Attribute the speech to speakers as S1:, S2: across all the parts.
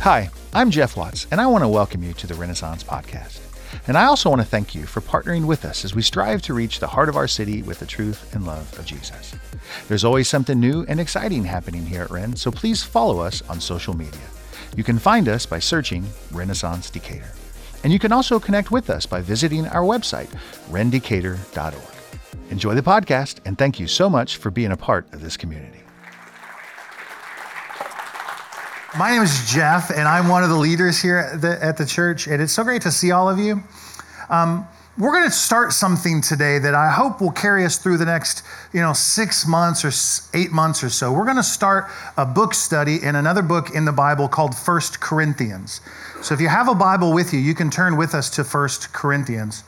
S1: Hi, I'm Jeff Watts, and I want to welcome you to the Renaissance Podcast. And I also want to thank you for partnering with us as we strive to reach the heart of our city with the truth and love of Jesus. There's always something new and exciting happening here at Ren, so please follow us on social media. You can find us by searching Renaissance Decatur. And you can also connect with us by visiting our website, rendecatur.org. Enjoy the podcast, and thank you so much for being a part of this community.
S2: My name is Jeff, and I'm one of the leaders here at the, at the church, and it's so great to see all of you. Um, we're going to start something today that I hope will carry us through the next, you know, six months or eight months or so. We're going to start a book study in another book in the Bible called First Corinthians. So if you have a Bible with you, you can turn with us to First Corinthians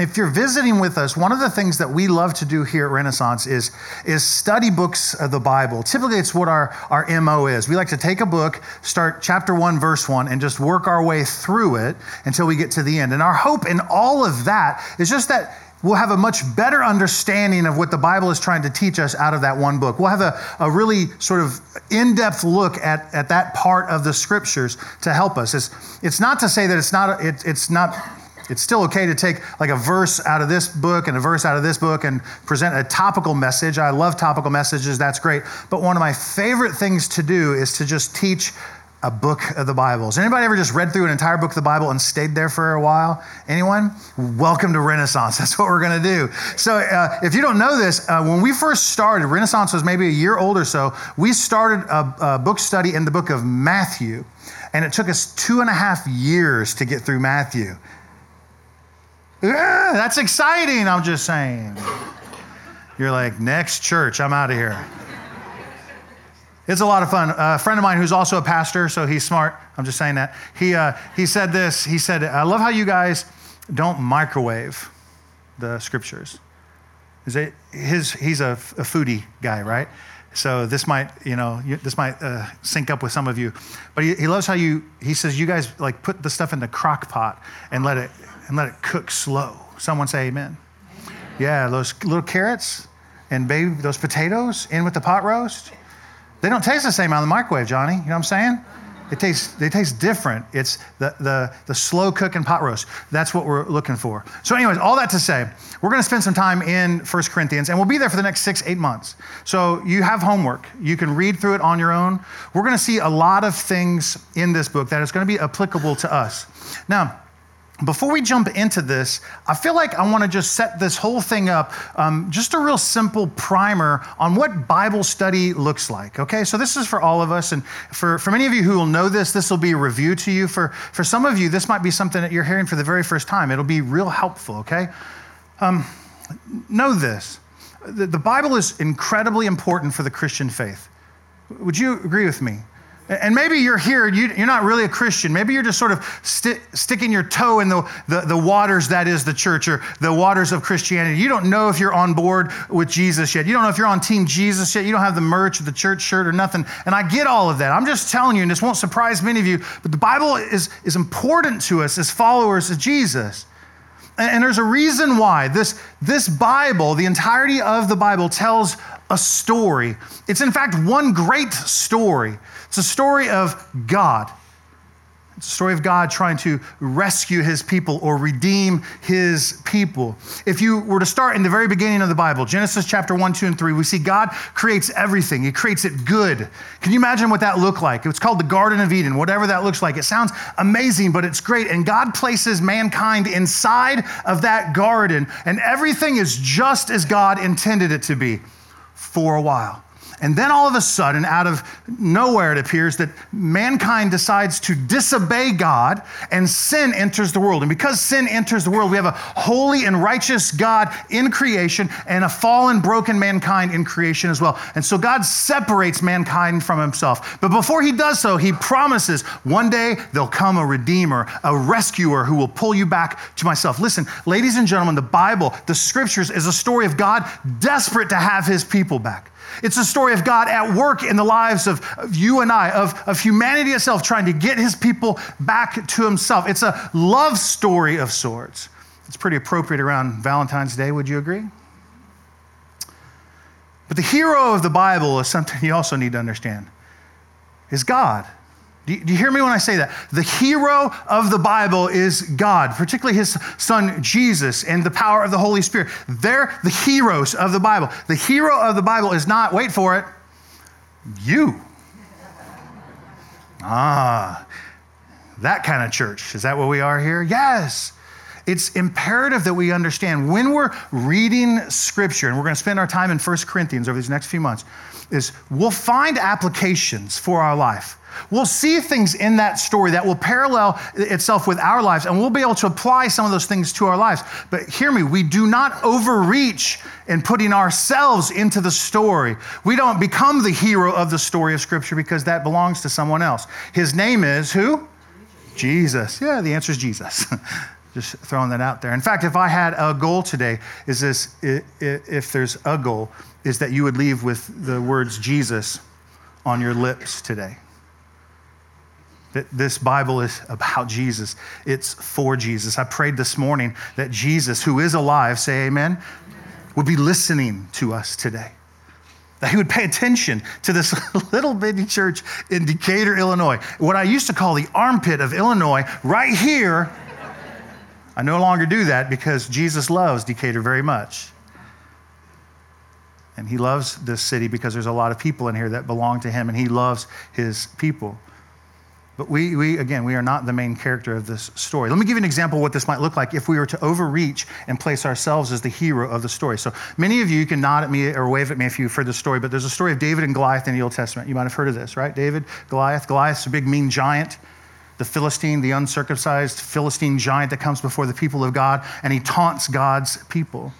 S2: if you're visiting with us, one of the things that we love to do here at Renaissance is, is study books of the Bible. Typically, it's what our, our MO is. We like to take a book, start chapter one, verse one, and just work our way through it until we get to the end. And our hope in all of that is just that we'll have a much better understanding of what the Bible is trying to teach us out of that one book. We'll have a, a really sort of in depth look at, at that part of the scriptures to help us. It's, it's not to say that it's not, it, it's not it's still okay to take like a verse out of this book and a verse out of this book and present a topical message. I love topical messages, that's great. But one of my favorite things to do is to just teach a book of the Bible. Has anybody ever just read through an entire book of the Bible and stayed there for a while? Anyone? Welcome to Renaissance. That's what we're going to do. So, uh, if you don't know this, uh, when we first started, Renaissance was maybe a year old or so. We started a, a book study in the book of Matthew, and it took us two and a half years to get through Matthew. Yeah, that's exciting, I'm just saying. You're like, next church, I'm out of here. It's a lot of fun. A friend of mine who's also a pastor, so he's smart. I'm just saying that. He, uh, he said this. He said, I love how you guys don't microwave the scriptures. Is it, his, he's a, a foodie guy, right? So this might, you know, this might uh, sync up with some of you. But he, he loves how you, he says, you guys like put the stuff in the crock pot and let it and let it cook slow. Someone say amen. Yeah, those little carrots and baby, those potatoes in with the pot roast, they don't taste the same out of the microwave, Johnny. You know what I'm saying? It tastes, they taste different. It's the, the, the slow cooking pot roast. That's what we're looking for. So, anyways, all that to say, we're going to spend some time in 1 Corinthians, and we'll be there for the next six, eight months. So, you have homework. You can read through it on your own. We're going to see a lot of things in this book that is going to be applicable to us. Now, before we jump into this, I feel like I want to just set this whole thing up, um, just a real simple primer on what Bible study looks like. Okay, so this is for all of us, and for, for many of you who will know this, this will be a review to you. For, for some of you, this might be something that you're hearing for the very first time. It'll be real helpful, okay? Um, know this the, the Bible is incredibly important for the Christian faith. Would you agree with me? And maybe you're here, you, are not really a Christian. Maybe you're just sort of sti- sticking your toe in the, the, the, waters that is the church or the waters of Christianity. You don't know if you're on board with Jesus yet. You don't know if you're on Team Jesus yet. You don't have the merch or the church shirt or nothing. And I get all of that. I'm just telling you, and this won't surprise many of you, but the Bible is, is important to us as followers of Jesus. And, and there's a reason why. This, this Bible, the entirety of the Bible, tells a story. It's in fact one great story. It's a story of God. It's a story of God trying to rescue his people or redeem his people. If you were to start in the very beginning of the Bible, Genesis chapter 1, 2, and 3, we see God creates everything. He creates it good. Can you imagine what that looked like? It's called the Garden of Eden, whatever that looks like. It sounds amazing, but it's great. And God places mankind inside of that garden, and everything is just as God intended it to be for a while. And then all of a sudden, out of nowhere, it appears that mankind decides to disobey God and sin enters the world. And because sin enters the world, we have a holy and righteous God in creation and a fallen, broken mankind in creation as well. And so God separates mankind from himself. But before he does so, he promises one day there'll come a redeemer, a rescuer who will pull you back to myself. Listen, ladies and gentlemen, the Bible, the scriptures, is a story of God desperate to have his people back. It's a story of God at work in the lives of, of, you and I, of, of humanity itself, trying to get his people back to himself. It's a love story of sorts. It's pretty appropriate around Valentine's Day, would you agree? But the hero of the Bible is something you also need to understand is God. Do you, do you hear me when I say that? The hero of the Bible is God, particularly his son Jesus and the power of the Holy Spirit. They're the heroes of the Bible. The hero of the Bible is not, wait for it, you. Ah, that kind of church. Is that what we are here? Yes. It's imperative that we understand when we're reading scripture, and we're going to spend our time in 1 Corinthians over these next few months, is we'll find applications for our life. We'll see things in that story that will parallel itself with our lives, and we'll be able to apply some of those things to our lives. But hear me, we do not overreach in putting ourselves into the story. We don't become the hero of the story of Scripture because that belongs to someone else. His name is who? Jesus. Yeah, the answer is Jesus. Just throwing that out there. In fact, if I had a goal today, is this if there's a goal, is that you would leave with the words Jesus on your lips today. That this Bible is about Jesus, it's for Jesus. I prayed this morning that Jesus, who is alive, say amen, would be listening to us today. That he would pay attention to this little bitty church in Decatur, Illinois, what I used to call the armpit of Illinois, right here. I no longer do that because Jesus loves Decatur very much. And he loves this city because there's a lot of people in here that belong to him, and he loves his people. But we, we, again, we are not the main character of this story. Let me give you an example of what this might look like if we were to overreach and place ourselves as the hero of the story. So many of you can nod at me or wave at me if you've heard the story, but there's a story of David and Goliath in the Old Testament. You might have heard of this, right? David, Goliath. Goliath's a big, mean giant the Philistine, the uncircumcised Philistine giant that comes before the people of God, and he taunts God's people.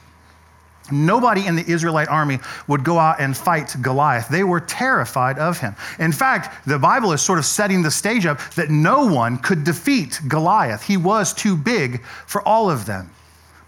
S2: Nobody in the Israelite army would go out and fight Goliath. They were terrified of him. In fact, the Bible is sort of setting the stage up that no one could defeat Goliath. He was too big for all of them.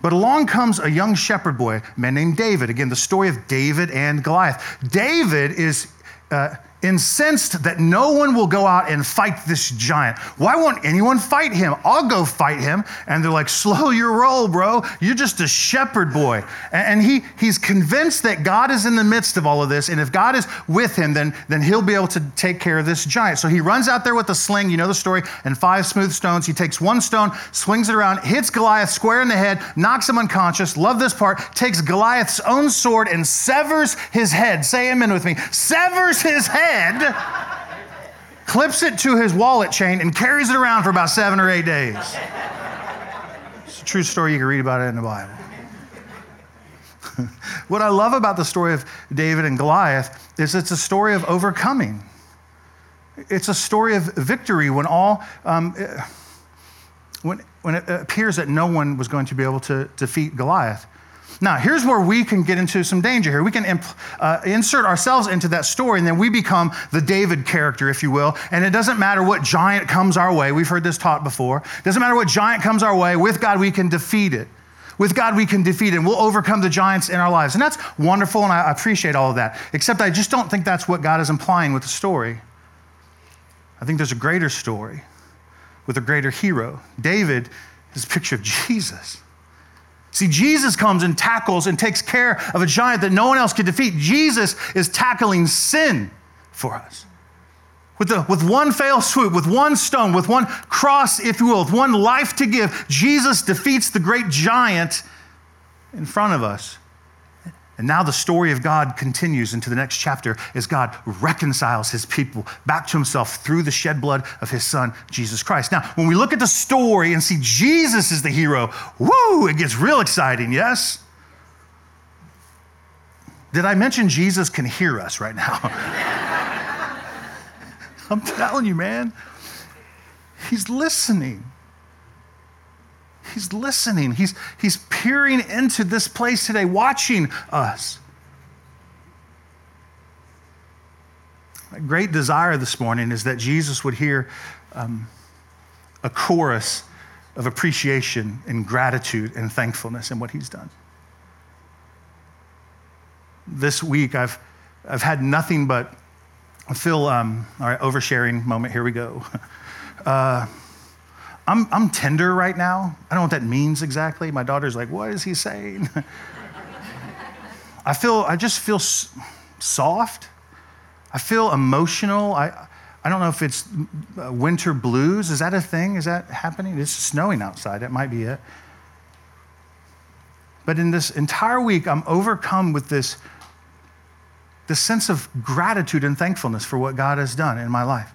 S2: But along comes a young shepherd boy, a man named David. Again, the story of David and Goliath. David is. Uh, incensed that no one will go out and fight this giant. Why won't anyone fight him? I'll go fight him. And they're like, slow your roll, bro. You're just a shepherd boy. And he, he's convinced that God is in the midst of all of this. And if God is with him, then, then he'll be able to take care of this giant. So he runs out there with a sling, you know the story, and five smooth stones. He takes one stone, swings it around, hits Goliath square in the head, knocks him unconscious. Love this part. Takes Goliath's own sword and severs his head. Say amen with me. Severs his head head, clips it to his wallet chain, and carries it around for about seven or eight days. It's a true story. You can read about it in the Bible. what I love about the story of David and Goliath is it's a story of overcoming. It's a story of victory when all, um, when, when it appears that no one was going to be able to defeat Goliath. Now, here's where we can get into some danger here. We can imp, uh, insert ourselves into that story, and then we become the David character, if you will. And it doesn't matter what giant comes our way. We've heard this taught before. It doesn't matter what giant comes our way. With God, we can defeat it. With God, we can defeat it, and we'll overcome the giants in our lives. And that's wonderful, and I appreciate all of that. Except I just don't think that's what God is implying with the story. I think there's a greater story with a greater hero. David is a picture of Jesus. See, Jesus comes and tackles and takes care of a giant that no one else could defeat. Jesus is tackling sin for us. With, the, with one fail swoop, with one stone, with one cross, if you will, with one life to give, Jesus defeats the great giant in front of us. And now the story of God continues into the next chapter as God reconciles his people back to himself through the shed blood of his son, Jesus Christ. Now, when we look at the story and see Jesus is the hero, woo, it gets real exciting, yes? Did I mention Jesus can hear us right now? I'm telling you, man, he's listening. He's listening. He's, he's peering into this place today, watching us. A great desire this morning is that Jesus would hear um, a chorus of appreciation and gratitude and thankfulness in what he's done. This week, I've, I've had nothing but feel, um, all right, oversharing moment, here we go. Uh, I'm, I'm tender right now. I don't know what that means exactly. My daughter's like, what is he saying? I feel, I just feel soft. I feel emotional. I, I don't know if it's uh, winter blues. Is that a thing? Is that happening? It's snowing outside. That might be it. But in this entire week, I'm overcome with this, this sense of gratitude and thankfulness for what God has done in my life.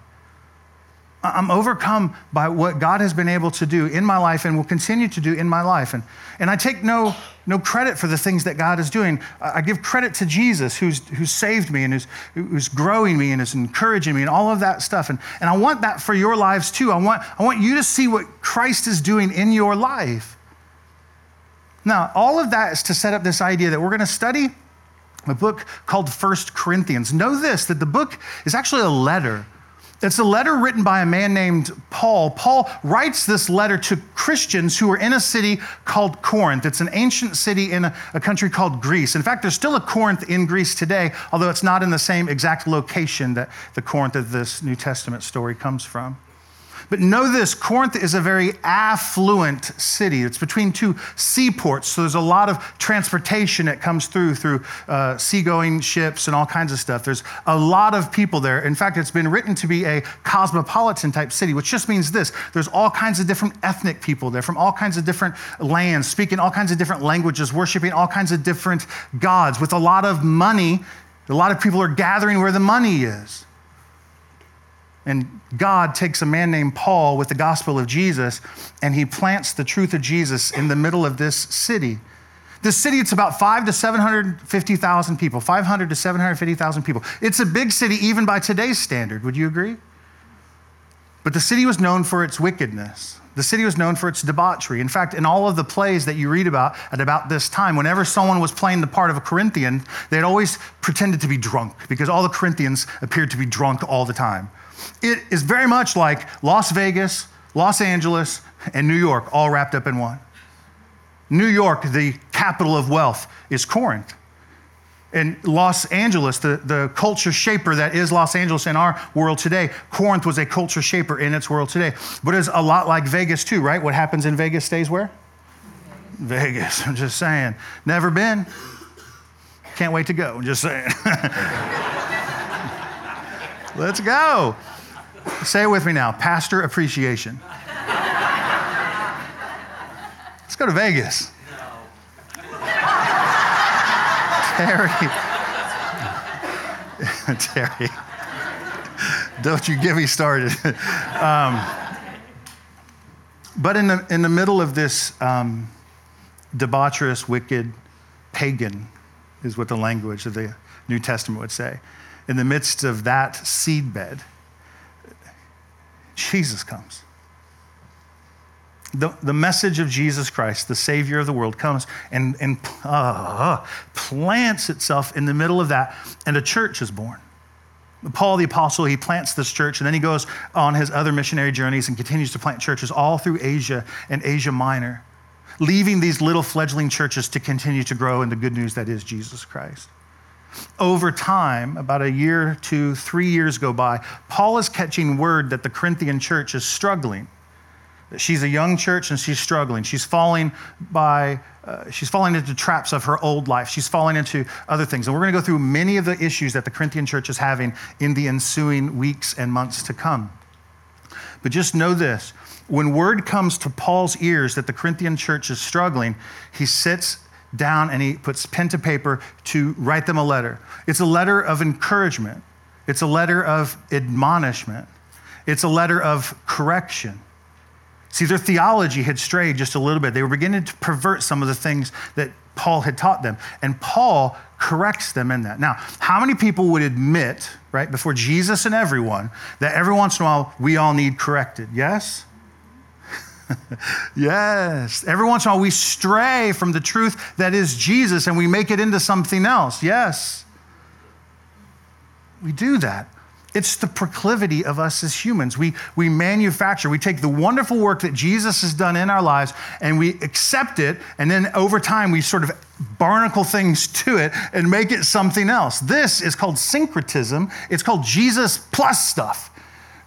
S2: I'm overcome by what God has been able to do in my life and will continue to do in my life. And, and I take no, no credit for the things that God is doing. I give credit to Jesus, who's, who's saved me and who's, who's growing me and is encouraging me and all of that stuff. And, and I want that for your lives too. I want, I want you to see what Christ is doing in your life. Now, all of that is to set up this idea that we're going to study a book called First Corinthians. Know this that the book is actually a letter it's a letter written by a man named Paul. Paul writes this letter to Christians who are in a city called Corinth. It's an ancient city in a, a, country called Greece. In fact, there's still a Corinth in Greece today, although it's not in the same exact location that the Corinth of this New Testament story comes from. But know this Corinth is a very affluent city. It's between two seaports, so there's a lot of transportation that comes through, through uh, seagoing ships and all kinds of stuff. There's a lot of people there. In fact, it's been written to be a cosmopolitan type city, which just means this there's all kinds of different ethnic people there from all kinds of different lands, speaking all kinds of different languages, worshiping all kinds of different gods. With a lot of money, a lot of people are gathering where the money is. And God takes a man named Paul with the gospel of Jesus and he plants the truth of Jesus in the middle of this city. This city, it's about five to 750,000 people, 500 to 750,000 people. It's a big city even by today's standard. Would you agree? But the city was known for its wickedness. The city was known for its debauchery. In fact, in all of the plays that you read about at about this time, whenever someone was playing the part of a Corinthian, they'd always pretended to be drunk because all the Corinthians appeared to be drunk all the time. It is very much like Las Vegas, Los Angeles, and New York all wrapped up in one. New York, the capital of wealth, is Corinth. And Los Angeles, the, the culture shaper that is Los Angeles in our world today, Corinth was a culture shaper in its world today. But it's a lot like Vegas, too, right? What happens in Vegas stays where? Vegas. I'm just saying. Never been. Can't wait to go. I'm just saying. Let's go. Say it with me now Pastor Appreciation. Let's go to Vegas. Terry. Terry. Don't you get me started. um, but in the, in the middle of this um, debaucherous, wicked, pagan, is what the language of the New Testament would say in the midst of that seedbed, Jesus comes. The, the message of Jesus Christ, the Savior of the world, comes and, and uh, plants itself in the middle of that, and a church is born. Paul the Apostle, he plants this church, and then he goes on his other missionary journeys and continues to plant churches all through Asia and Asia Minor, leaving these little fledgling churches to continue to grow in the good news that is Jesus Christ over time, about a year, two, three years go by, Paul is catching word that the Corinthian church is struggling. That she's a young church and she's struggling. She's falling by, uh, she's falling into traps of her old life. She's falling into other things. And we're going to go through many of the issues that the Corinthian church is having in the ensuing weeks and months to come. But just know this when word comes to Paul's ears that the Corinthian church is struggling, he sits down and he puts pen to paper to write them a letter. It's a letter of encouragement, it's a letter of admonishment, it's a letter of correction. See, their theology had strayed just a little bit. They were beginning to pervert some of the things that Paul had taught them. And Paul corrects them in that. Now, how many people would admit, right, before Jesus and everyone, that every once in a while we all need corrected? Yes? yes. Every once in a while, we stray from the truth that is Jesus and we make it into something else. Yes. We do that. It's the proclivity of us as humans. We, we manufacture, we take the wonderful work that Jesus has done in our lives and we accept it, and then over time we sort of barnacle things to it and make it something else. This is called syncretism. It's called Jesus plus stuff.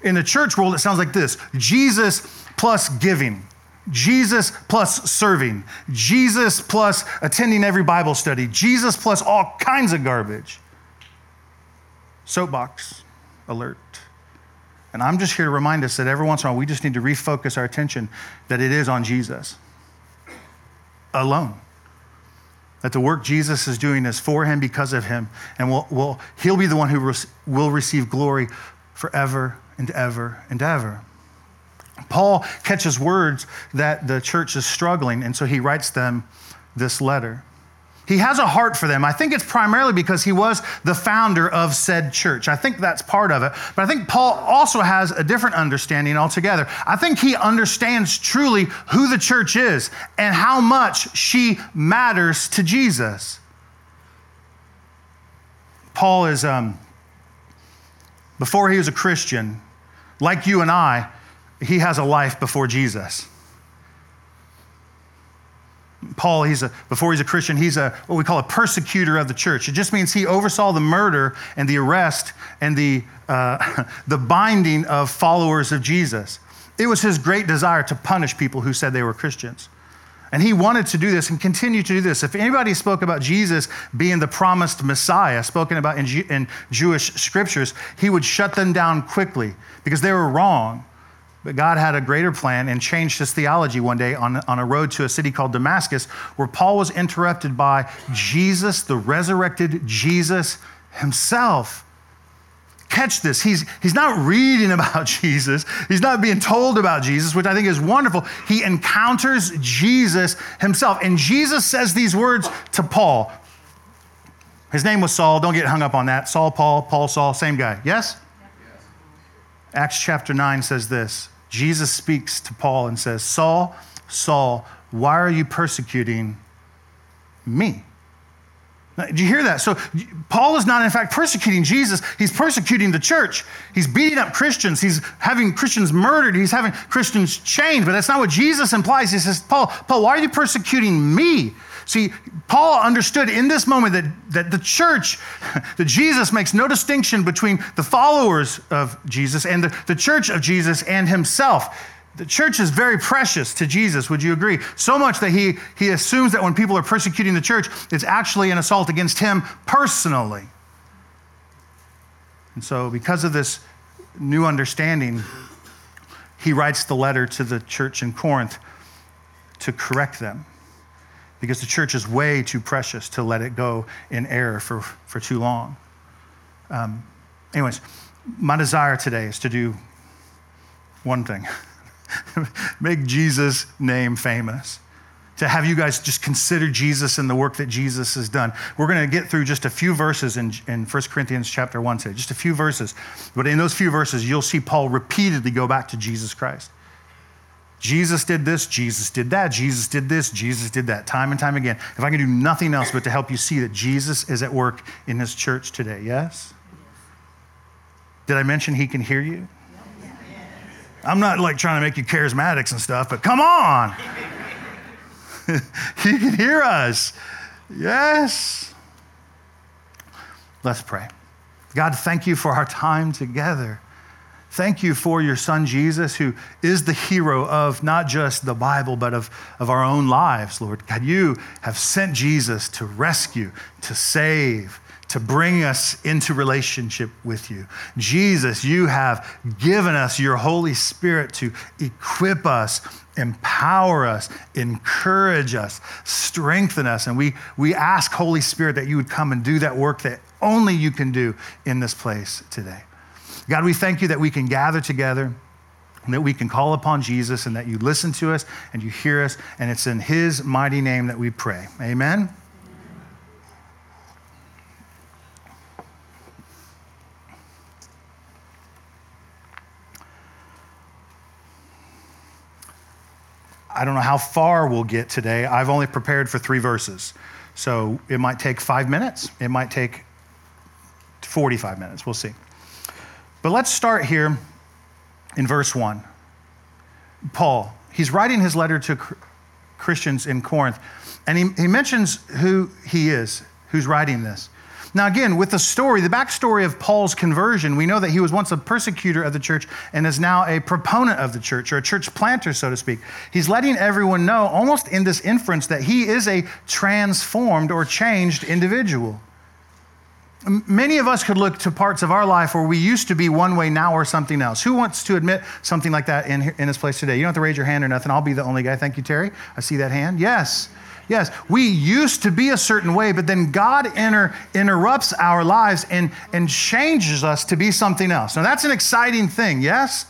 S2: In the church world, it sounds like this Jesus plus giving. Jesus plus serving, Jesus plus attending every Bible study, Jesus plus all kinds of garbage. Soapbox alert. And I'm just here to remind us that every once in a while we just need to refocus our attention that it is on Jesus alone. That the work Jesus is doing is for him because of him. And we'll, we'll, he'll be the one who re- will receive glory forever and ever and ever. Paul catches words that the church is struggling, and so he writes them this letter. He has a heart for them. I think it's primarily because he was the founder of said church. I think that's part of it. But I think Paul also has a different understanding altogether. I think he understands truly who the church is and how much she matters to Jesus. Paul is, um, before he was a Christian, like you and I, he has a life before Jesus. Paul, he's a, before he's a Christian, he's a what we call a persecutor of the church. It just means he oversaw the murder and the arrest and the, uh, the binding of followers of Jesus. It was his great desire to punish people who said they were Christians. And he wanted to do this and continue to do this. If anybody spoke about Jesus being the promised Messiah, spoken about in, in Jewish scriptures, he would shut them down quickly because they were wrong. But God had a greater plan and changed his theology one day on, on a road to a city called Damascus, where Paul was interrupted by Jesus, the resurrected Jesus himself. Catch this. He's, he's not reading about Jesus. He's not being told about Jesus, which I think is wonderful. He encounters Jesus himself. And Jesus says these words to Paul. His name was Saul. Don't get hung up on that. Saul, Paul, Paul, Saul, same guy. Yes? yes. Acts chapter 9 says this Jesus speaks to Paul and says, Saul, Saul, why are you persecuting me? Did you hear that? So, Paul is not, in fact, persecuting Jesus. He's persecuting the church. He's beating up Christians. He's having Christians murdered. He's having Christians chained. But that's not what Jesus implies. He says, Paul, Paul, why are you persecuting me? See, Paul understood in this moment that, that the church, that Jesus makes no distinction between the followers of Jesus and the, the church of Jesus and himself. The church is very precious to Jesus, would you agree? So much that he, he assumes that when people are persecuting the church, it's actually an assault against him personally. And so, because of this new understanding, he writes the letter to the church in Corinth to correct them because the church is way too precious to let it go in error for, for too long. Um, anyways, my desire today is to do one thing make Jesus' name famous. To have you guys just consider Jesus and the work that Jesus has done. We're going to get through just a few verses in, in 1 Corinthians chapter 1 today, just a few verses. But in those few verses, you'll see Paul repeatedly go back to Jesus Christ. Jesus did this, Jesus did that, Jesus did this, Jesus did that, time and time again. If I can do nothing else but to help you see that Jesus is at work in this church today, yes? Did I mention he can hear you? I'm not like trying to make you charismatics and stuff, but come on. he can hear us. Yes. Let's pray. God, thank you for our time together. Thank you for your son Jesus, who is the hero of not just the Bible, but of, of our own lives, Lord. God, you have sent Jesus to rescue, to save, to bring us into relationship with you. Jesus, you have given us your Holy Spirit to equip us, empower us, encourage us, strengthen us. And we, we ask, Holy Spirit, that you would come and do that work that only you can do in this place today. God, we thank you that we can gather together and that we can call upon Jesus and that you listen to us and you hear us. And it's in his mighty name that we pray. Amen. I don't know how far we'll get today. I've only prepared for three verses. So it might take five minutes, it might take 45 minutes. We'll see. But let's start here in verse 1. Paul, he's writing his letter to Christians in Corinth, and he, he mentions who he is, who's writing this. Now, again, with the story, the backstory of Paul's conversion, we know that he was once a persecutor of the church and is now a proponent of the church, or a church planter, so to speak. He's letting everyone know, almost in this inference, that he is a transformed or changed individual. Many of us could look to parts of our life where we used to be one way, now we're something else. Who wants to admit something like that in, in this place today? You don't have to raise your hand or nothing. I'll be the only guy. Thank you, Terry. I see that hand. Yes. Yes, we used to be a certain way, but then God inter, interrupts our lives and, and changes us to be something else. Now, that's an exciting thing, yes?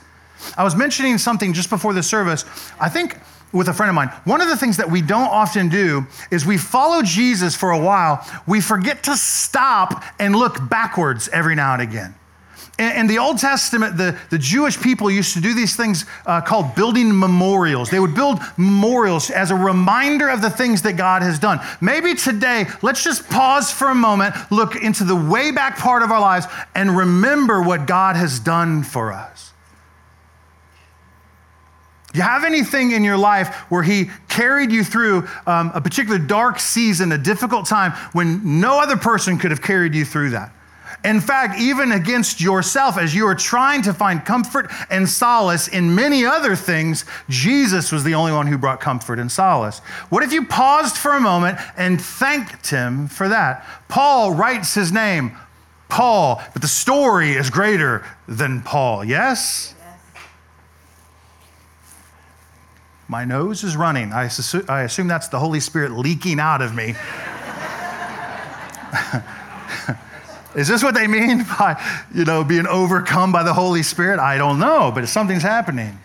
S2: I was mentioning something just before the service. I think with a friend of mine. One of the things that we don't often do is we follow Jesus for a while, we forget to stop and look backwards every now and again. In the Old Testament, the, the Jewish people used to do these things uh, called building memorials. They would build memorials as a reminder of the things that God has done. Maybe today, let's just pause for a moment, look into the way back part of our lives, and remember what God has done for us. Do you have anything in your life where He carried you through um, a particular dark season, a difficult time, when no other person could have carried you through that? In fact, even against yourself, as you are trying to find comfort and solace in many other things, Jesus was the only one who brought comfort and solace. What if you paused for a moment and thanked Him for that? Paul writes his name, Paul, but the story is greater than Paul, yes? My nose is running. I, assume, I assume that's the Holy Spirit leaking out of me. is this what they mean by, you know, being overcome by the Holy Spirit? I don't know, but something's happening.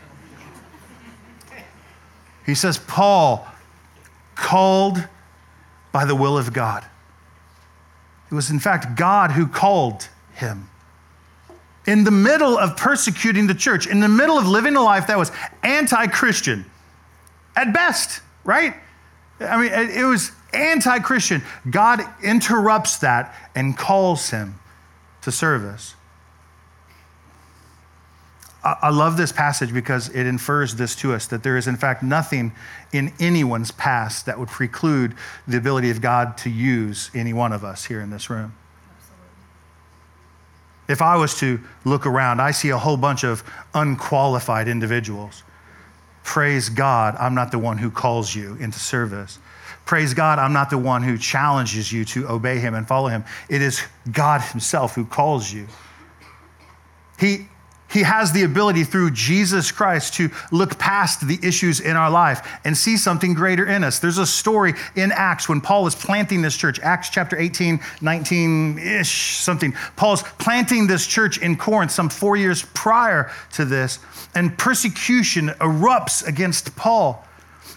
S2: He says, Paul, called by the will of God. It was, in fact, God who called him. In the middle of persecuting the church, in the middle of living a life that was anti Christian, at best, right? I mean, it was anti Christian. God interrupts that and calls him to service. I love this passage because it infers this to us that there is, in fact, nothing in anyone's past that would preclude the ability of God to use any one of us here in this room. Absolutely. If I was to look around, I see a whole bunch of unqualified individuals Praise God, I'm not the one who calls you into service. Praise God, I'm not the one who challenges you to obey Him and follow Him. It is God Himself who calls you. He he has the ability through Jesus Christ to look past the issues in our life and see something greater in us. There's a story in Acts when Paul is planting this church, Acts chapter 18, 19 ish, something. Paul's planting this church in Corinth some four years prior to this, and persecution erupts against Paul.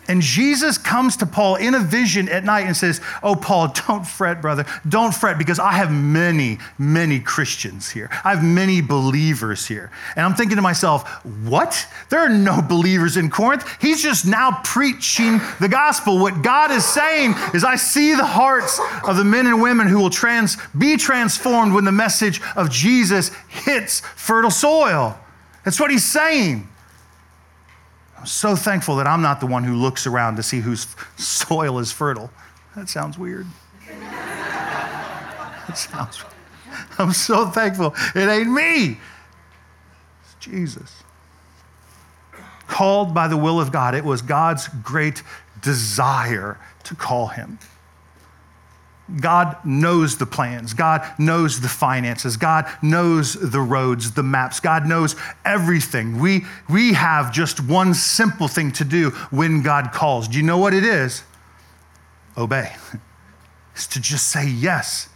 S2: And Jesus comes to Paul in a vision at night and says, Oh, Paul, don't fret, brother. Don't fret because I have many, many Christians here. I have many believers here. And I'm thinking to myself, What? There are no believers in Corinth. He's just now preaching the gospel. What God is saying is, I see the hearts of the men and women who will trans- be transformed when the message of Jesus hits fertile soil. That's what he's saying. I'm so thankful that I'm not the one who looks around to see whose soil is fertile. That sounds weird. That sounds I'm so thankful it ain't me. It's Jesus. Called by the will of God. It was God's great desire to call him. God knows the plans. God knows the finances. God knows the roads, the maps. God knows everything. We, we have just one simple thing to do when God calls. Do you know what it is? Obey. It's to just say yes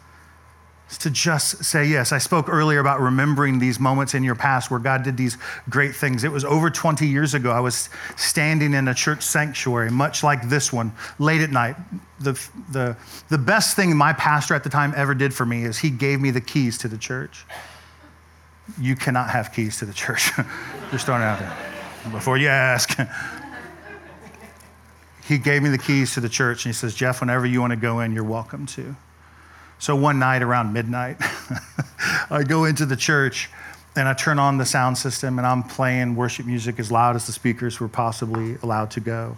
S2: to just say yes. I spoke earlier about remembering these moments in your past where God did these great things. It was over 20 years ago. I was standing in a church sanctuary, much like this one, late at night. The, the, the best thing my pastor at the time ever did for me is he gave me the keys to the church. You cannot have keys to the church. Just throwing it out there before you ask. he gave me the keys to the church and he says, Jeff, whenever you want to go in, you're welcome to. So one night around midnight, I go into the church and I turn on the sound system and I'm playing worship music as loud as the speakers were possibly allowed to go.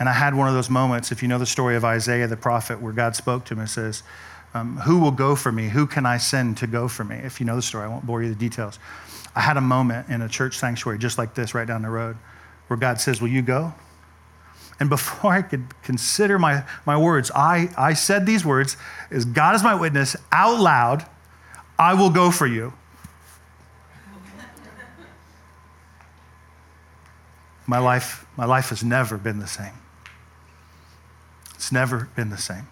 S2: And I had one of those moments, if you know the story of Isaiah the prophet, where God spoke to him and says, um, Who will go for me? Who can I send to go for me? If you know the story, I won't bore you with the details. I had a moment in a church sanctuary just like this right down the road where God says, Will you go? And before I could consider my, my words, I, I said these words as God is my witness out loud, I will go for you. My life, my life has never been the same. It's never been the same.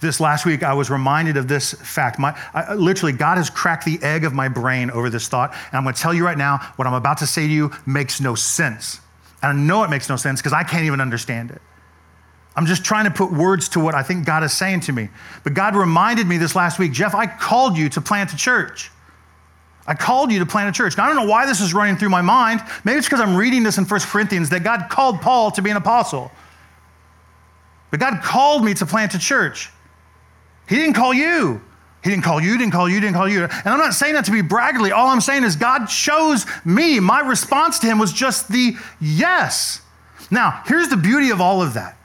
S2: This last week, I was reminded of this fact. My, I, literally, God has cracked the egg of my brain over this thought. And I'm going to tell you right now what I'm about to say to you makes no sense. And I know it makes no sense because I can't even understand it. I'm just trying to put words to what I think God is saying to me. But God reminded me this last week Jeff, I called you to plant a church. I called you to plant a church. Now, I don't know why this is running through my mind. Maybe it's because I'm reading this in 1 Corinthians that God called Paul to be an apostle. But God called me to plant a church. He didn't call you. He didn't call you, didn't call you, didn't call you. And I'm not saying that to be braggarly. All I'm saying is God chose me. My response to him was just the yes. Now, here's the beauty of all of that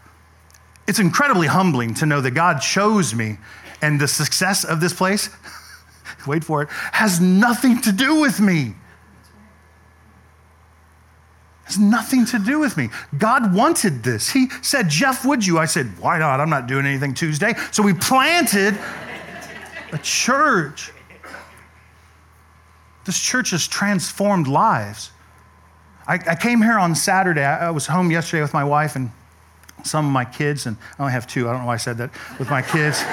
S2: it's incredibly humbling to know that God chose me and the success of this place, wait for it, has nothing to do with me has nothing to do with me. God wanted this. He said, Jeff, would you? I said, why not? I'm not doing anything Tuesday. So we planted a church. This church has transformed lives. I, I came here on Saturday. I, I was home yesterday with my wife and some of my kids, and I only have two. I don't know why I said that. With my kids.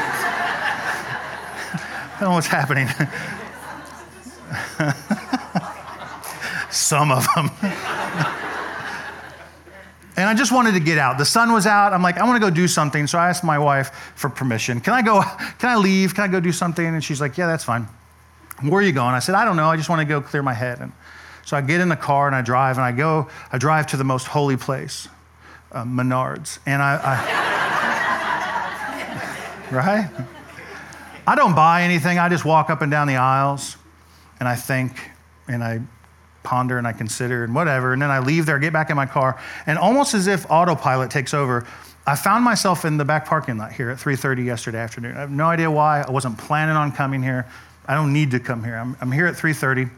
S2: I don't know what's happening. some of them. And I just wanted to get out. The sun was out. I'm like, I want to go do something. So I asked my wife for permission. Can I go? Can I leave? Can I go do something? And she's like, Yeah, that's fine. Where are you going? I said, I don't know. I just want to go clear my head. And so I get in the car and I drive and I go, I drive to the most holy place, uh, Menards. And I, I right? I don't buy anything. I just walk up and down the aisles and I think and I ponder and I consider and whatever. And then I leave there, get back in my car, and almost as if autopilot takes over, I found myself in the back parking lot here at 3:30 yesterday afternoon. I have no idea why. I wasn't planning on coming here. I don't need to come here. I'm, I'm here at 3:30.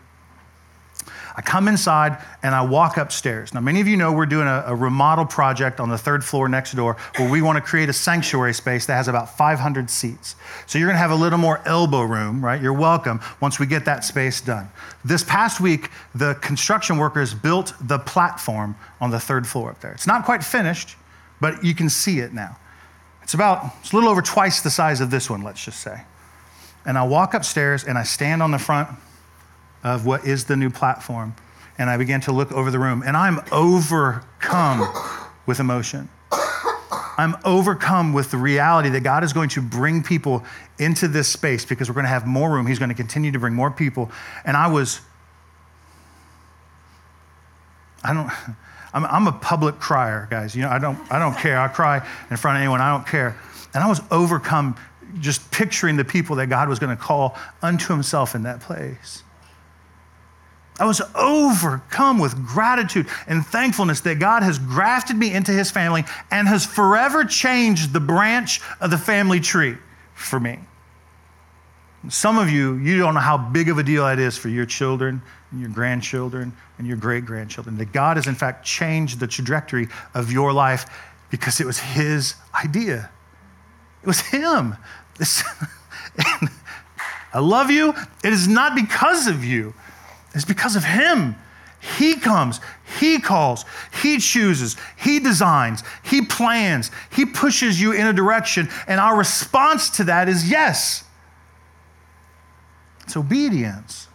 S2: I come inside and I walk upstairs. Now, many of you know we're doing a, a, remodel project on the third floor next door where we want to create a sanctuary space that has about 500 seats. So you're going to have a little more elbow room, right? You're welcome once we get that space done. This past week, the construction workers built the platform on the third floor up there. It's not quite finished, but you can see it now. It's about, it's a little over twice the size of this one, let's just say. And I walk upstairs and I stand on the front of what is the new platform. And I began to look over the room, and I'm overcome with emotion. I'm overcome with the reality that God is going to bring people into this space because we're going to have more room. He's going to continue to bring more people. And I was, I don't, I'm, a public crier, guys. You know, I don't, I don't care. I cry in front of anyone. I don't care. And I was overcome just picturing the people that God was going to call unto himself in that place. I was overcome with gratitude and thankfulness that God has grafted me into his family and has forever changed the branch of the family tree for me. Some of you, you don't know how big of a deal that is for your children and your grandchildren and your great grandchildren. That God has, in fact, changed the trajectory of your life because it was His idea. It was Him. I love you. It is not because of you. It's because of Him. He comes, He calls, He chooses, He designs, He plans, He pushes you in a direction, and our response to that is yes. It's obedience.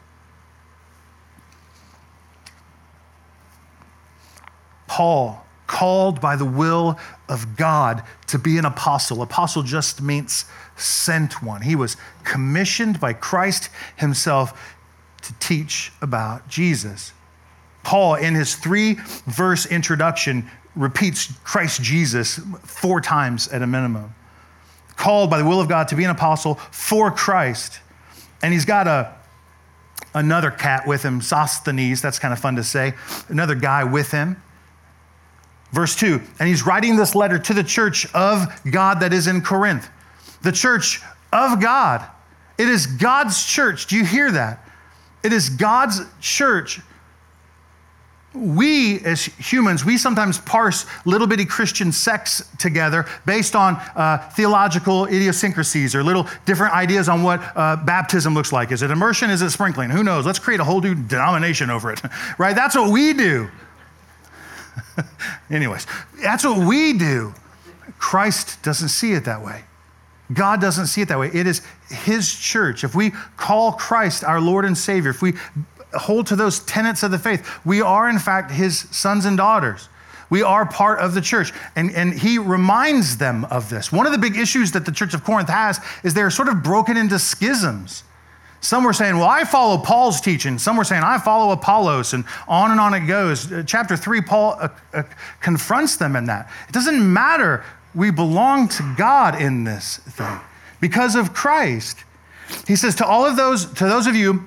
S2: Paul, called by the will of God to be an apostle. Apostle just means sent one. He was commissioned by Christ Himself to teach about Jesus. Paul, in his three verse introduction, repeats Christ Jesus four times at a minimum. Called by the will of God to be an apostle for Christ. And he's got a, another cat with him, Sosthenes, that's kind of fun to say, another guy with him. Verse 2, and he's writing this letter to the church of God that is in Corinth. The church of God. It is God's church. Do you hear that? It is God's church. we as humans, we sometimes parse little bitty Christian sects together based on uh, theological idiosyncrasies or little different ideas on what uh, baptism looks like. Is it immersion? Is it sprinkling? Who knows? Let's create a whole new denomination over it, right? That's what we do. Anyways, that's what we do. Christ doesn't see it that way. God doesn't see it that way. It is His church. If we call Christ our Lord and Savior, if we hold to those tenets of the faith. We are, in fact, his sons and daughters. We are part of the church. And, and he reminds them of this. One of the big issues that the church of Corinth has is they're sort of broken into schisms. Some were saying, Well, I follow Paul's teaching. Some were saying, I follow Apollos, and on and on it goes. Uh, chapter three, Paul uh, uh, confronts them in that. It doesn't matter. We belong to God in this thing because of Christ. He says, To all of those, to those of you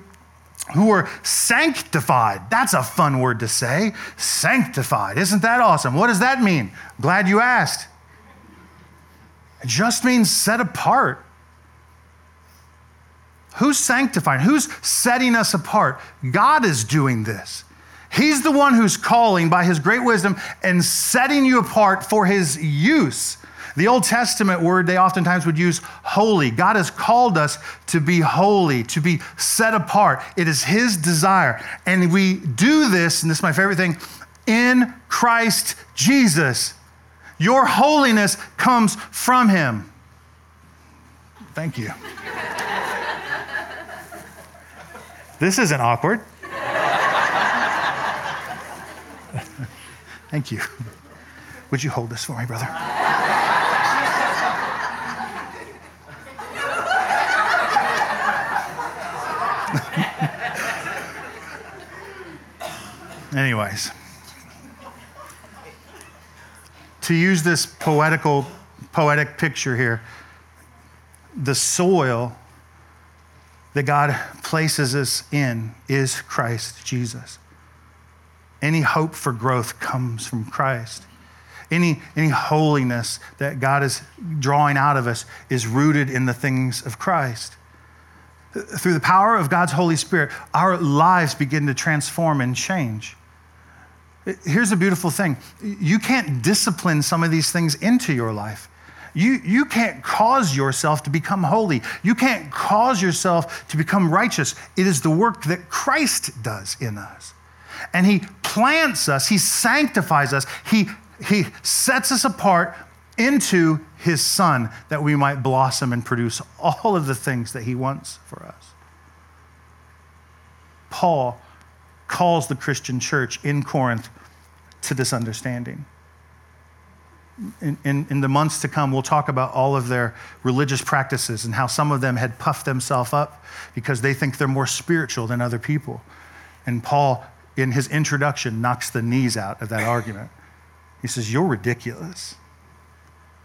S2: who were sanctified. That's a fun word to say. Sanctified. Isn't that awesome? What does that mean? Glad you asked. It just means set apart. Who's sanctifying? Who's setting us apart? God is doing this. He's the one who's calling by his great wisdom and setting you apart for his use. The Old Testament word they oftentimes would use holy. God has called us to be holy, to be set apart. It is His desire. And we do this, and this is my favorite thing, in Christ Jesus. Your holiness comes from Him. Thank you. this isn't awkward. Thank you. Would you hold this for me, brother? Anyways, to use this poetical, poetic picture here, the soil that God places us in is Christ Jesus. Any hope for growth comes from Christ. Any, any holiness that God is drawing out of us is rooted in the things of Christ through the power of God's Holy Spirit, our lives begin to transform and change. Here's a beautiful thing you can't discipline some of these things into your life. You, you can't cause yourself to become holy. You can't cause yourself to become righteous. It is the work that Christ does in us. And He plants us, He sanctifies us, He, he sets us apart into his son that we might blossom and produce all of the things that he wants for us. Paul calls the Christian church in Corinth to this understanding. In, in, in, the months to come, we'll talk about all of their religious practices and how some of them had puffed themselves up because they think they're more spiritual than other people. And Paul, in his introduction, knocks the knees out of that argument. He says, You're ridiculous.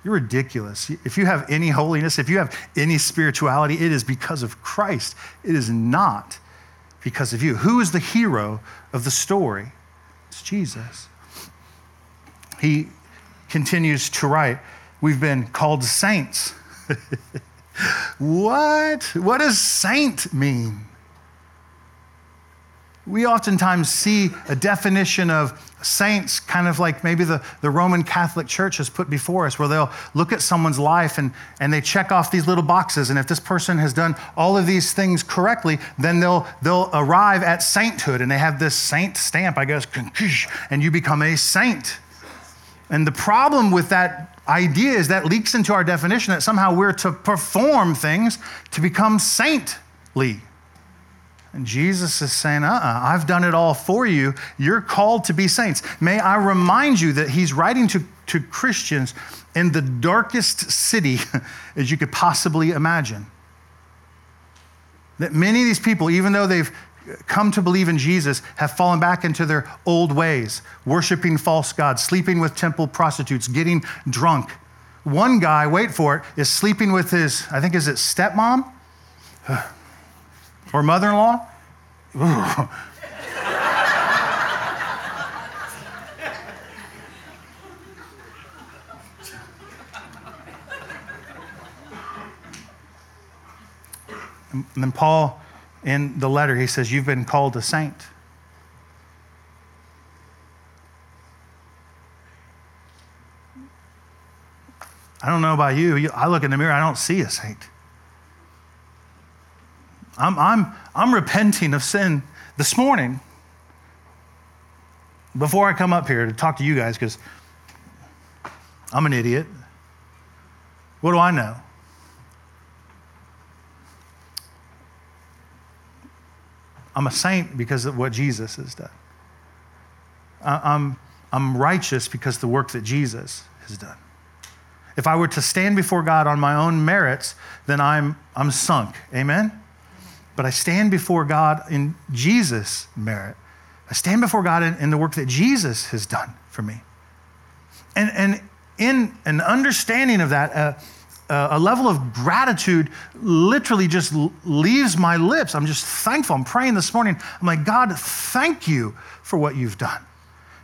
S2: You're ridiculous. If you have any holiness, if you have any spirituality, it is because of Christ. It is not because of you. Who is the hero of the story? It's Jesus. He continues to write, We've been called saints. what? What does saint mean? We oftentimes see a definition of saints kind of like maybe the, the Roman Catholic Church has put before us, where they'll look at someone's life and, and they check off these little boxes. And if this person has done all of these things correctly, then they'll, they'll arrive at sainthood. And they have this saint stamp, I guess, and you become a saint. And the problem with that idea is that leaks into our definition that somehow we're to perform things to become saintly. And Jesus is saying, uh uh-uh, uh, I've done it all for you. You're called to be saints. May I remind you that he's writing to, to Christians in the darkest city as you could possibly imagine. That many of these people, even though they've come to believe in Jesus, have fallen back into their old ways, worshiping false gods, sleeping with temple prostitutes, getting drunk. One guy, wait for it, is sleeping with his, I think, is it stepmom? Or mother in law? And then Paul, in the letter, he says, You've been called a saint. I don't know about you. I look in the mirror, I don't see a saint. I'm, I'm, I'm repenting of sin this morning before I come up here to talk to you guys because I'm an idiot. What do I know? I'm a saint because of what Jesus has done. I'm, I'm righteous because of the work that Jesus has done. If I were to stand before God on my own merits, then I'm, I'm sunk. Amen? But I stand before God in Jesus' merit. I stand before God in, in the work that Jesus has done for me. And, and in an understanding of that, uh, uh, a level of gratitude literally just leaves my lips. I'm just thankful. I'm praying this morning. I'm like, God, thank you for what you've done.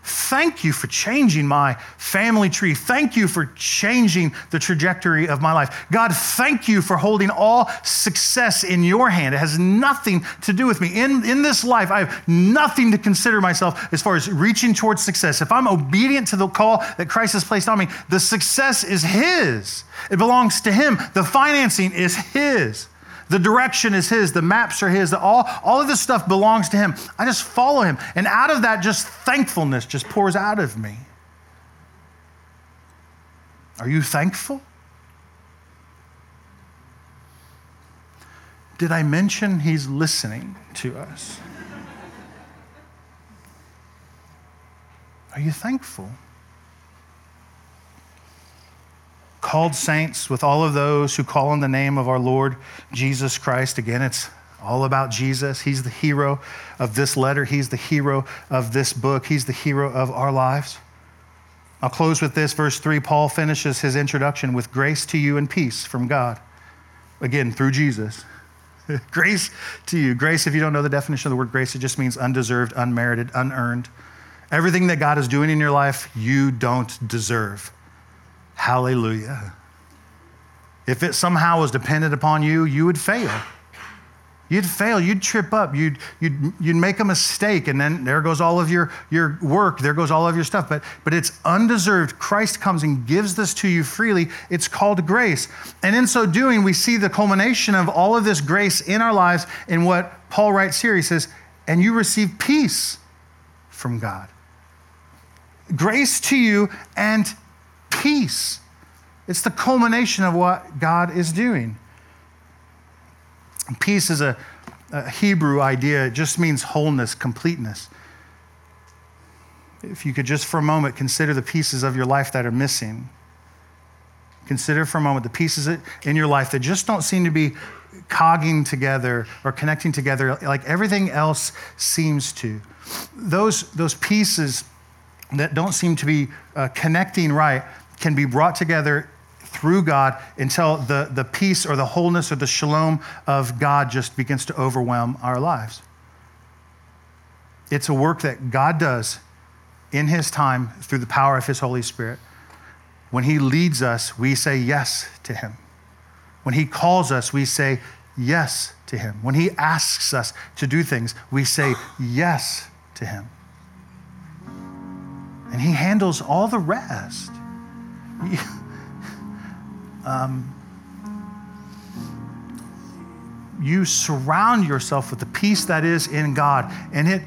S2: Thank you for changing my family tree. Thank you for changing the trajectory of my life. God, thank you for holding all success in your hand. It has nothing to do with me. In, in this life, I have nothing to consider myself as far as reaching towards success. If I'm obedient to the call that Christ has placed on me, the success is His. It belongs to Him. The financing is His. The direction is His, the maps are His, all, all of this stuff belongs to Him. I just follow Him. And out of that, just thankfulness just pours out of me. Are you thankful? Did I mention He's listening to us? Are you thankful? Called saints with all of those who call on the name of our Lord Jesus Christ. Again, it's all about Jesus. He's the hero of this letter, He's the hero of this book, He's the hero of our lives. I'll close with this. Verse 3 Paul finishes his introduction with grace to you and peace from God. Again, through Jesus. grace to you. Grace, if you don't know the definition of the word grace, it just means undeserved, unmerited, unearned. Everything that God is doing in your life, you don't deserve. Hallelujah. If it somehow was dependent upon you, you would fail. You'd fail, you'd trip up, you'd, you'd, you'd make a mistake, and then there goes all of your, your work, there goes all of your stuff. But, but it's undeserved. Christ comes and gives this to you freely. It's called grace. And in so doing, we see the culmination of all of this grace in our lives in what Paul writes here. He says, And you receive peace from God. Grace to you and peace. It's the culmination of what God is doing. Peace is a, a Hebrew idea, it just means wholeness, completeness. If you could just for a moment consider the pieces of your life that are missing. Consider for a moment the pieces in your life that just don't seem to be cogging together or connecting together like everything else seems to. Those, those pieces that don't seem to be uh, connecting right, can be brought together through God until the, the peace or the wholeness or the shalom of God just begins to overwhelm our lives. It's a work that God does in His time through the power of His Holy Spirit. When He leads us, we say yes to Him. When He calls us, we say yes to Him. When He asks us to do things, we say yes to Him. And He handles all the rest. um, you surround yourself with the peace that is in God, and it,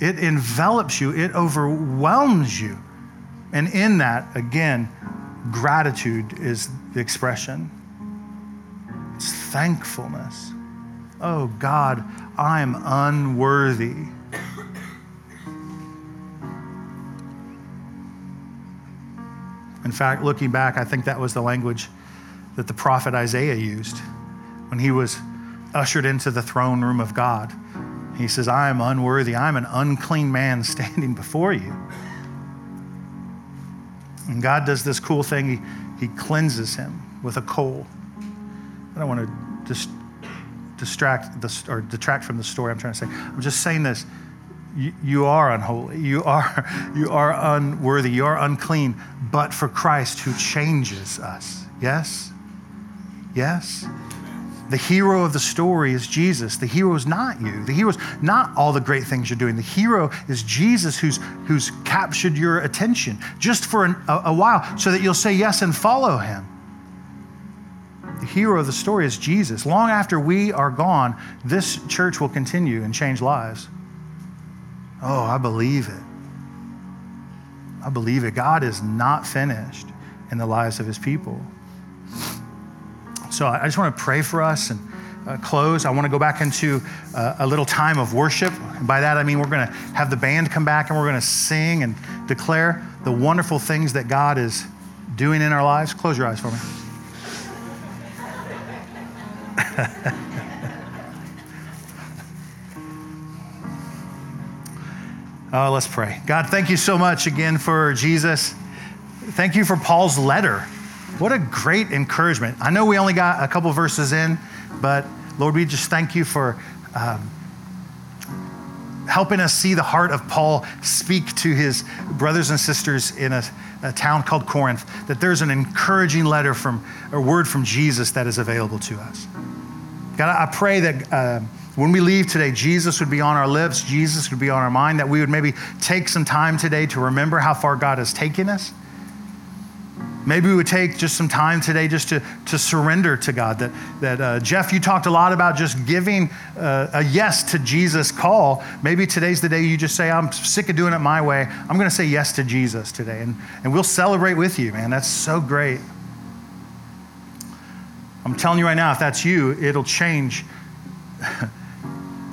S2: it envelops you, it overwhelms you. And in that, again, gratitude is the expression. It's thankfulness. Oh God, I'm unworthy. In fact, looking back, I think that was the language that the prophet Isaiah used when he was ushered into the throne room of God. He says, I am unworthy. I'm an unclean man standing before you. And God does this cool thing. He, he cleanses him with a coal. I don't want to dis- distract the, or detract from the story I'm trying to say. I'm just saying this you, are unholy. You are, you are unworthy. You are unclean, but for Christ who changes us. Yes? Yes? The hero of the story is Jesus. The hero is not you. The hero is not all the great things you're doing. The hero is Jesus who's, who's captured your attention just for an, a, a while so that you'll say yes and follow him. the hero of the story is Jesus. Long after we are gone, this church will continue and change lives. Oh, I believe it. I believe it. God is not finished in the lives of his people. So I just want to pray for us and uh, close. I want to go back into uh, a little time of worship. And by that, I mean we're going to have the band come back and we're going to sing and declare the wonderful things that God is doing in our lives. Close your eyes for me. oh, let's pray. God, thank you so much again for Jesus. Thank you for Paul's letter. What a great encouragement. I know we only got a couple verses in, but Lord, we just thank you for um, helping us see the heart of Paul speak to his brothers and sisters in a, a town called Corinth, that there's an encouraging letter from, a word from Jesus that is available to us. God, I pray that uh, when we leave today, Jesus would be on our lips, Jesus would be on our mind, that we would maybe take some time today to remember how far God has taken us. Maybe we would take just some time today just to, to surrender to God. That, that uh, Jeff, you talked a lot about just giving uh, a yes to Jesus' call. Maybe today's the day you just say, I'm sick of doing it my way. I'm going to say yes to Jesus today. And, and we'll celebrate with you, man. That's so great. I'm telling you right now, if that's you, it'll change.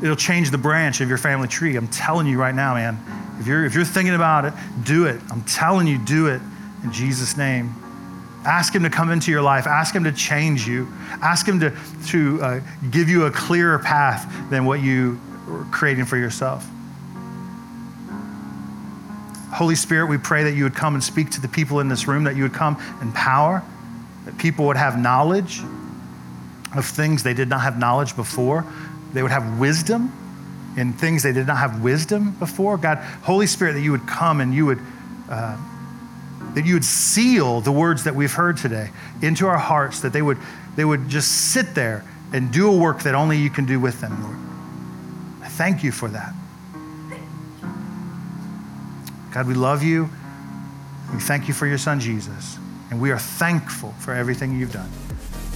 S2: it'll change the branch of your family tree. I'm telling you right now, man. If you're if you're thinking about it, do it. I'm telling you, do it in Jesus' name. Ask him to come into your life. Ask him to change you. Ask him to, to uh, give you a clearer path than what you were creating for yourself. Holy Spirit, we pray that you would come and speak to the people in this room, that you would come in power, that people would have knowledge of things they did not have knowledge before. They would have wisdom in things they did not have wisdom before. God, Holy Spirit, that you would come and you would. Uh, that you would seal the words that we've heard today into our hearts, that they would, they would just sit there and do a work that only you can do with them, Lord. I thank you for that. God, we love you. We thank you for your son, Jesus. And we are thankful for everything you've done.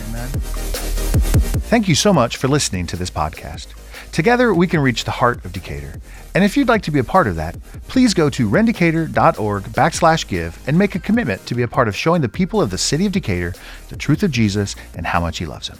S2: Amen.
S1: Thank you so much for listening to this podcast. Together, we can reach the heart of Decatur. And if you'd like to be a part of that, please go to rendicator.org backslash give and make a commitment to be a part of showing the people of the city of Decatur the truth of Jesus and how much he loves them.